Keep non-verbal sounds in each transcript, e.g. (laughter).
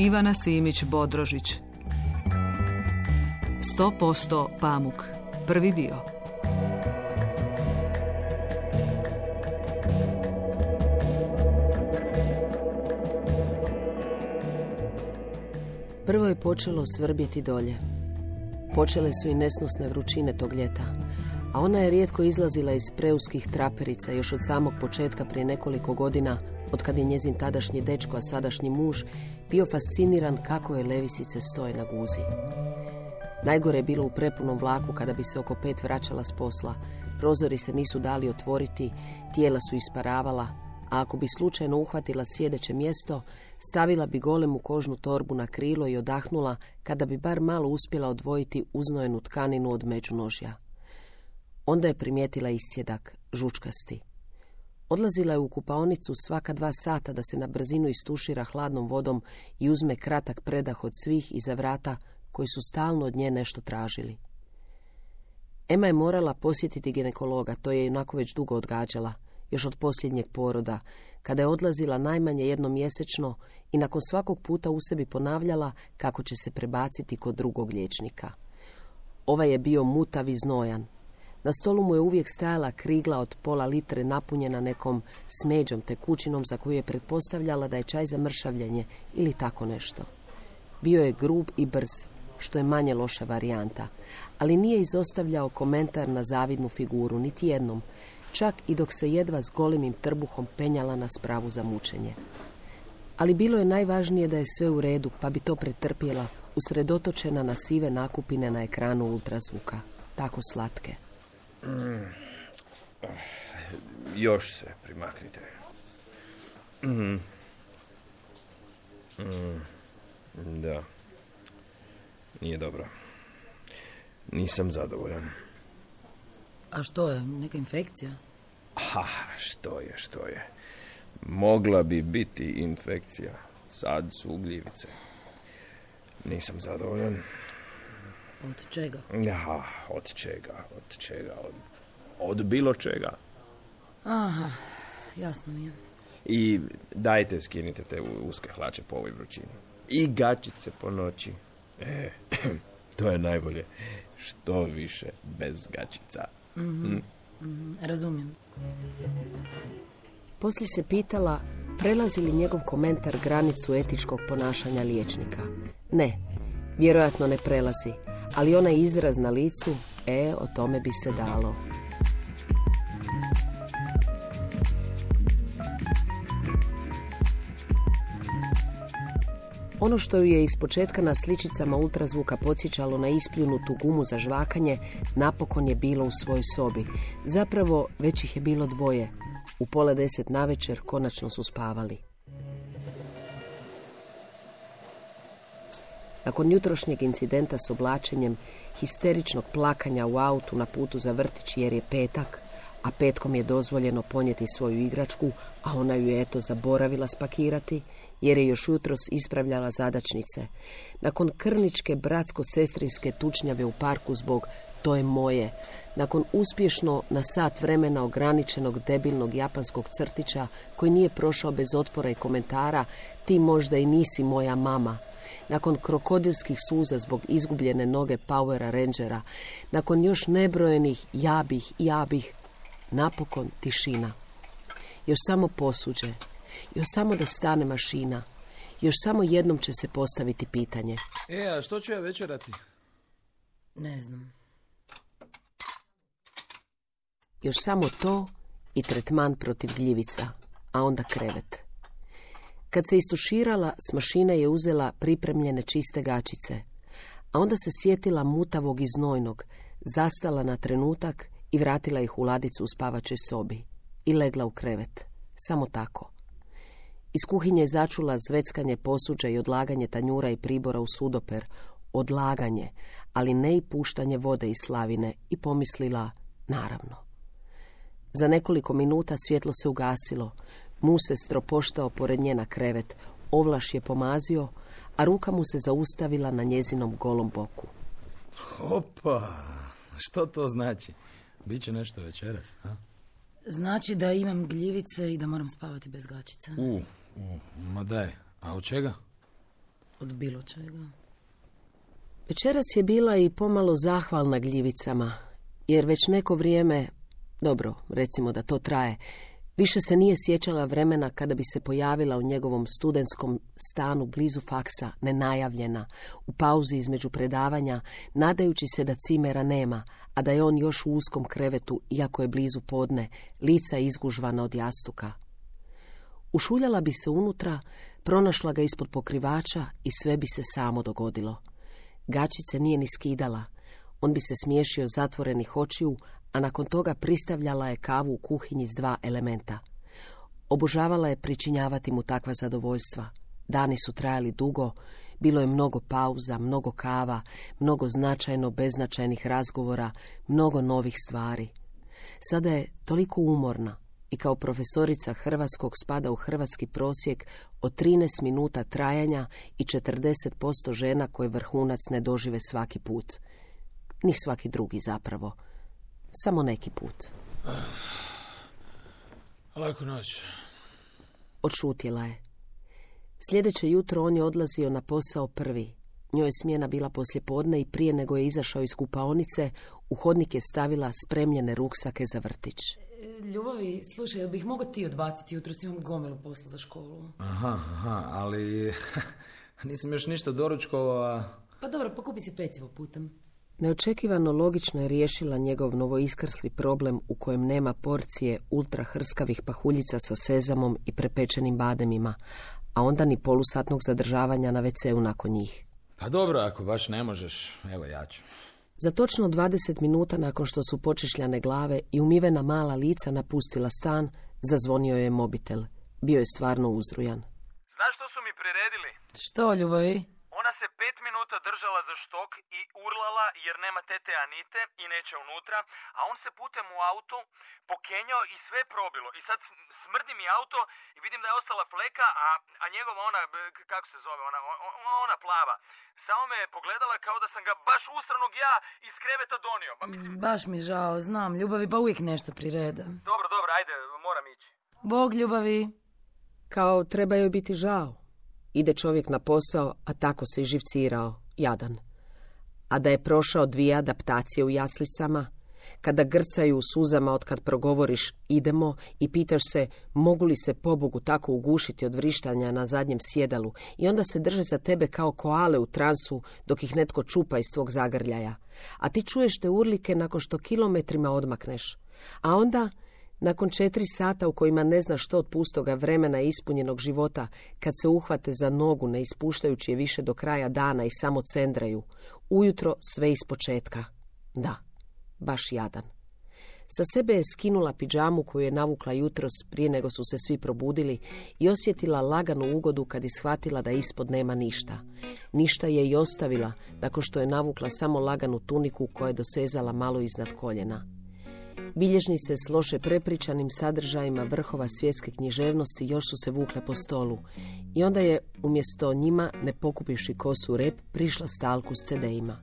Ivana Simić Bodrožić. 100% pamuk. Prvi dio. Prvo je počelo svrbjeti dolje. Počele su i nesnosne vrućine tog ljeta, a ona je rijetko izlazila iz preuskih traperica još od samog početka prije nekoliko godina, od kad je njezin tadašnji dečko, a sadašnji muž, bio fasciniran kako je levisice stoje na guzi. Najgore je bilo u prepunom vlaku kada bi se oko pet vraćala s posla. Prozori se nisu dali otvoriti, tijela su isparavala, a ako bi slučajno uhvatila sjedeće mjesto, stavila bi golemu kožnu torbu na krilo i odahnula kada bi bar malo uspjela odvojiti uznojenu tkaninu od međunožja. Onda je primijetila iscjedak, žučkasti. Odlazila je u kupaonicu svaka dva sata da se na brzinu istušira hladnom vodom i uzme kratak predah od svih iza vrata koji su stalno od nje nešto tražili. Ema je morala posjetiti ginekologa, to je onako već dugo odgađala, još od posljednjeg poroda, kada je odlazila najmanje jednom mjesečno i nakon svakog puta u sebi ponavljala kako će se prebaciti kod drugog liječnika. Ovaj je bio mutav i znojan. Na stolu mu je uvijek stajala krigla od pola litre napunjena nekom smeđom tekućinom za koju je pretpostavljala da je čaj za mršavljenje ili tako nešto. Bio je grub i brz, što je manje loša varijanta, ali nije izostavljao komentar na zavidnu figuru, niti jednom, čak i dok se jedva s golimim trbuhom penjala na spravu za mučenje. Ali bilo je najvažnije da je sve u redu, pa bi to pretrpjela, usredotočena na sive nakupine na ekranu ultrazvuka, tako slatke. Mm. Još se primaknite. Mm. Mm. Da. Nije dobro. Nisam zadovoljan. A što je? Neka infekcija? Ha, što je, što je. Mogla bi biti infekcija. Sad su ugljivice. Nisam zadovoljan. Od čega? Ja, od čega, od čega, od, od bilo čega. Aha, jasno mi je. I dajte skinite te uske hlače po ovoj vrućini. I gačice po noći. E, (clears throat) to je najbolje. Što više bez gačica. Mhm, mhm, razumijem. Poslije se pitala prelazi li njegov komentar granicu etičkog ponašanja liječnika. Ne, vjerojatno ne prelazi, ali onaj izraz na licu, e, o tome bi se dalo. Ono što ju je ispočetka na sličicama ultrazvuka podsjećalo na ispljunutu gumu za žvakanje, napokon je bilo u svojoj sobi. Zapravo, već ih je bilo dvoje. U pola deset navečer konačno su spavali. Nakon jutrošnjeg incidenta s oblačenjem, histeričnog plakanja u autu na putu za vrtić jer je petak, a petkom je dozvoljeno ponijeti svoju igračku, a ona ju je eto zaboravila spakirati, jer je još jutros ispravljala zadačnice. Nakon krničke bratsko-sestrinske tučnjave u parku zbog to je moje, nakon uspješno na sat vremena ograničenog debilnog japanskog crtića koji nije prošao bez otpora i komentara ti možda i nisi moja mama, nakon krokodilskih suza zbog izgubljene noge Powera Rangera, nakon još nebrojenih ja bih, ja bih, napokon tišina. Još samo posuđe, još samo da stane mašina. Još samo jednom će se postaviti pitanje. E, a što ću ja večerati? Ne znam. Još samo to i tretman protiv gljivica, a onda krevet. Kad se istuširala, s je uzela pripremljene čiste gačice, a onda se sjetila mutavog i znojnog, zastala na trenutak i vratila ih u ladicu u spavačoj sobi i legla u krevet. Samo tako. Iz kuhinje je začula zveckanje posuđa i odlaganje tanjura i pribora u sudoper. Odlaganje, ali ne i puštanje vode iz slavine i pomislila, naravno. Za nekoliko minuta svjetlo se ugasilo. Mu se stropoštao pored nje na krevet. Ovlaš je pomazio, a ruka mu se zaustavila na njezinom golom boku. Opa, što to znači? Biće nešto večeras, a? Znači da imam gljivice i da moram spavati bez gačica. U, u, ma daj, a od čega? od bilo čega. Večeras je bila i pomalo zahvalna gljivicama, jer već neko vrijeme, dobro, recimo da to traje, više se nije sjećala vremena kada bi se pojavila u njegovom studentskom stanu blizu faksa, nenajavljena, u pauzi između predavanja, nadajući se da cimera nema, a da je on još u uskom krevetu, iako je blizu podne, lica izgužvana od jastuka. Ušuljala bi se unutra, pronašla ga ispod pokrivača i sve bi se samo dogodilo. Gačice nije ni skidala. On bi se smiješio zatvorenih očiju, a nakon toga pristavljala je kavu u kuhinji s dva elementa. Obožavala je pričinjavati mu takva zadovoljstva. Dani su trajali dugo, bilo je mnogo pauza, mnogo kava, mnogo značajno beznačajnih razgovora, mnogo novih stvari. Sada je toliko umorna i kao profesorica hrvatskog spada u hrvatski prosjek od 13 minuta trajanja i 40% žena koje vrhunac ne dožive svaki put. Ni svaki drugi zapravo. Samo neki put. Laku noć. Odšutjela je. Sljedeće jutro on je odlazio na posao prvi. Njoj je smjena bila poslje podne i prije nego je izašao iz kupaonice, u hodnik je stavila spremljene ruksake za vrtić. E, Ljubavi, slušaj, bih mogao ti odbaciti jutro, imam gomilu posla za školu. Aha, aha, ali (laughs) nisam još ništa doručkovao, a... Pa dobro, pokupi si pecivo putem. Neočekivano logično je riješila njegov novoiskrsli problem u kojem nema porcije ultra hrskavih pahuljica sa sezamom i prepečenim bademima, a onda ni polusatnog zadržavanja na WC-u nakon njih. Pa dobro, ako baš ne možeš, evo ja ću. Za točno 20 minuta nakon što su počešljane glave i umivena mala lica napustila stan, zazvonio je mobitel. Bio je stvarno uzrujan. Znaš što su mi priredili? Što, ljubavi? Ona se pet minuta držala za štok i urlala jer nema tete Anite i neće unutra, a on se putem u auto pokenjao i sve probilo. I sad sm- smrdi mi auto i vidim da je ostala fleka, a, a njegova ona, kako se zove, ona, ona plava, samo me je pogledala kao da sam ga baš ustranog ja iz kreveta donio. Pa mislim, Baš mi žao, znam, ljubavi, pa uvijek nešto prirede. dobro, dobro, ajde, moram ići. Bog ljubavi. Kao treba joj biti žao. Ide čovjek na posao, a tako se i živcirao, jadan. A da je prošao dvije adaptacije u jaslicama, kada grcaju u suzama od kad progovoriš idemo i pitaš se mogu li se pobogu tako ugušiti od vrištanja na zadnjem sjedalu i onda se drže za tebe kao koale u transu dok ih netko čupa iz tvog zagrljaja. A ti čuješ te urlike nakon što kilometrima odmakneš. A onda nakon četiri sata u kojima ne znaš što od pustoga vremena i ispunjenog života, kad se uhvate za nogu ne ispuštajući je više do kraja dana i samo cendraju, ujutro sve iz početka. Da, baš jadan. Sa sebe je skinula pidžamu koju je navukla jutros prije nego su se svi probudili i osjetila laganu ugodu kad je shvatila da ispod nema ništa. Ništa je i ostavila nakon što je navukla samo laganu tuniku koja je dosezala malo iznad koljena. Bilježnice s loše prepričanim sadržajima vrhova svjetske književnosti još su se vukle po stolu i onda je umjesto njima, ne pokupivši kosu rep, prišla stalku s CD-ima.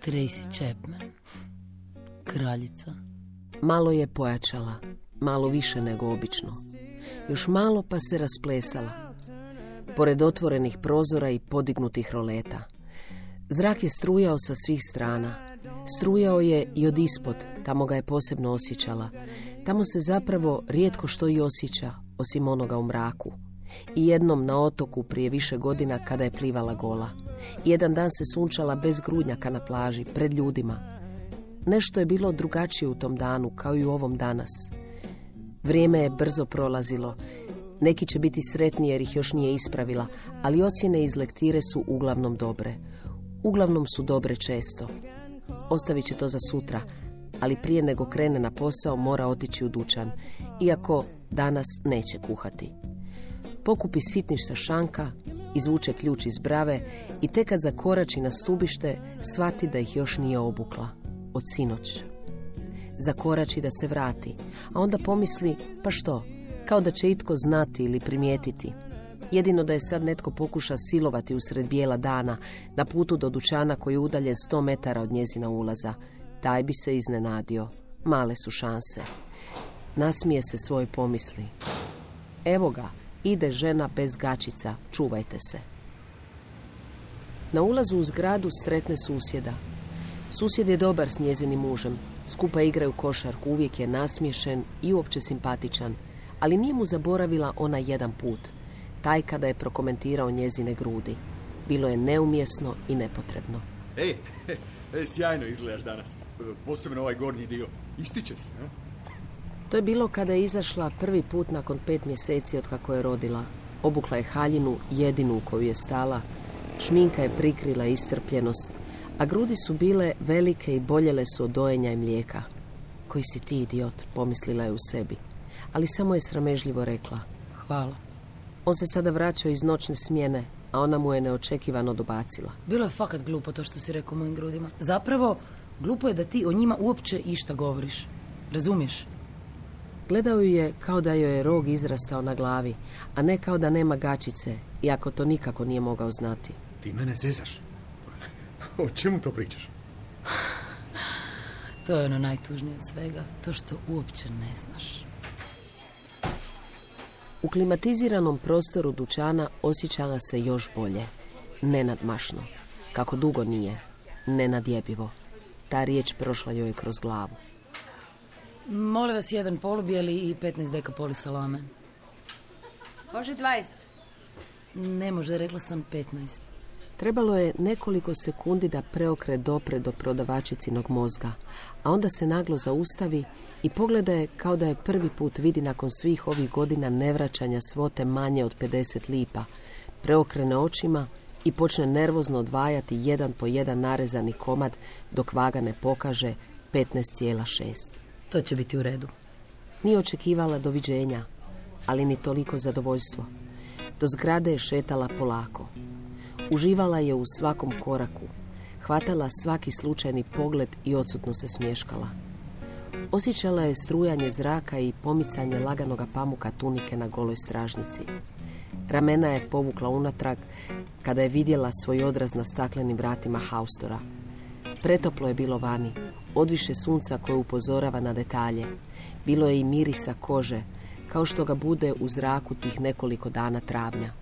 Tracy Chapman. Kraljica. Malo je pojačala, malo više nego obično. Još malo pa se rasplesala. Pored otvorenih prozora i podignutih roleta. Zrak je strujao sa svih strana. Strujao je i od ispod, tamo ga je posebno osjećala. Tamo se zapravo rijetko što i osjeća, osim onoga u mraku. I jednom na otoku prije više godina kada je plivala gola. I jedan dan se sunčala bez grudnjaka na plaži, pred ljudima. Nešto je bilo drugačije u tom danu, kao i u ovom danas. Vrijeme je brzo prolazilo. Neki će biti sretni jer ih još nije ispravila, ali ocjene iz lektire su uglavnom dobre. Uglavnom su dobre često. Ostavit će to za sutra, ali prije nego krene na posao mora otići u dućan, iako danas neće kuhati. Pokupi sitniš sa šanka, izvuče ključ iz brave i tek kad zakorači na stubište, shvati da ih još nije obukla. Od sinoć. Zakorači da se vrati, a onda pomisli, pa što, kao da će itko znati ili primijetiti. Jedino da je sad netko pokuša silovati usred bijela dana na putu do dućana koji je udaljen sto metara od njezina ulaza. Taj bi se iznenadio. Male su šanse. Nasmije se svoj pomisli. Evo ga, ide žena bez gačica, čuvajte se. Na ulazu u zgradu sretne susjeda. Susjed je dobar s njezinim mužem. Skupa igraju košarku, uvijek je nasmiješen i uopće simpatičan. Ali nije mu zaboravila ona jedan put. Taj kada je prokomentirao njezine grudi. Bilo je neumjesno i nepotrebno. Ej, (laughs) ej, sjajno izgledaš danas. Posebno ovaj gornji dio. Ističe se, ne? To je bilo kada je izašla prvi put nakon pet mjeseci od kako je rodila. Obukla je haljinu, jedinu u koju je stala. Šminka je prikrila iscrpljenost, a grudi su bile velike i boljele su od dojenja i mlijeka. Koji si ti idiot, pomislila je u sebi. Ali samo je sramežljivo rekla. Hvala. On se sada vraćao iz noćne smjene, a ona mu je neočekivano dobacila. Bilo je fakat glupo to što si rekao mojim grudima. Zapravo, glupo je da ti o njima uopće išta govoriš. Razumiješ? Gledao ju je kao da joj je rog izrastao na glavi, a ne kao da nema gačice, iako to nikako nije mogao znati. Ti mene zezaš. O čemu to pričaš? (sighs) To je ono najtužnije od svega. To što uopće ne znaš. U klimatiziranom prostoru dućana osjećala se još bolje. Nenadmašno. Kako dugo nije. Nenadjebivo. Ta riječ prošla joj je kroz glavu. Molim vas jedan polubijeli i 15 deka poli salame. Može 20. Ne može, rekla sam 15. Trebalo je nekoliko sekundi da preokre dopre do prodavačicinog mozga, a onda se naglo zaustavi i pogleda je kao da je prvi put vidi nakon svih ovih godina nevraćanja svote manje od 50 lipa, preokrene očima i počne nervozno odvajati jedan po jedan narezani komad dok vaga ne pokaže 15,6. To će biti u redu. Nije očekivala doviđenja, ali ni toliko zadovoljstvo. Do zgrade je šetala polako. Uživala je u svakom koraku. Hvatala svaki slučajni pogled i odsutno se smješkala. Osjećala je strujanje zraka i pomicanje laganoga pamuka tunike na goloj stražnici. Ramena je povukla unatrag kada je vidjela svoj odraz na staklenim vratima haustora. Pretoplo je bilo vani, odviše sunca koje upozorava na detalje. Bilo je i mirisa kože, kao što ga bude u zraku tih nekoliko dana travnja.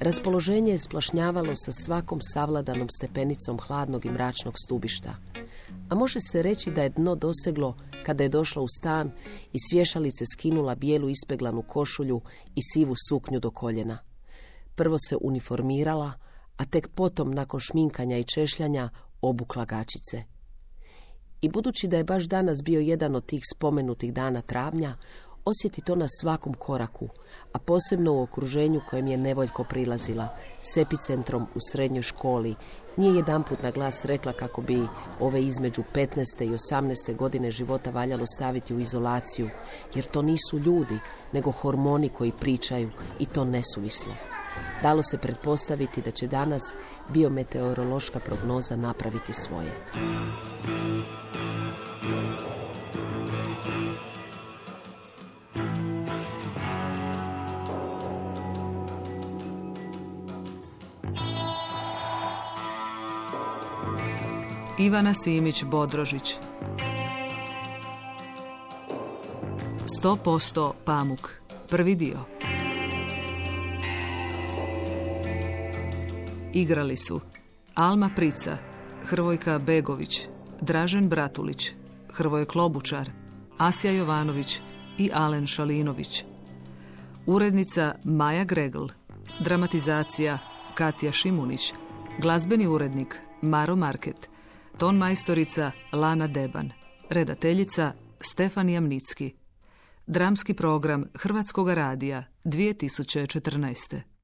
Raspoloženje je splašnjavalo sa svakom savladanom stepenicom hladnog i mračnog stubišta. A može se reći da je dno doseglo kada je došla u stan i svješalice skinula bijelu ispeglanu košulju i sivu suknju do koljena. Prvo se uniformirala, a tek potom, nakon šminkanja i češljanja, obukla gačice. I budući da je baš danas bio jedan od tih spomenutih dana travnja, osjeti to na svakom koraku, a posebno u okruženju kojem je nevoljko prilazila, s epicentrom u srednjoj školi, nije jedanput na glas rekla kako bi ove između 15. i 18. godine života valjalo staviti u izolaciju, jer to nisu ljudi, nego hormoni koji pričaju i to nesuvislo. Dalo se pretpostaviti da će danas biometeorološka prognoza napraviti svoje. Ivana Simić Bodrožić. 100% Pamuk. Prvi dio. Igrali su Alma Prica Hrvojka Begović Dražen Bratulić Hrvoje Klobučar Asja Jovanović i Alen Šalinović. Urednica Maja Gregl Dramatizacija Katja Šimunić Glazbeni urednik Maro Market Ton majstorica Lana Deban, redateljica Stefan Jamnicki. Dramski program Hrvatskog radija 2014.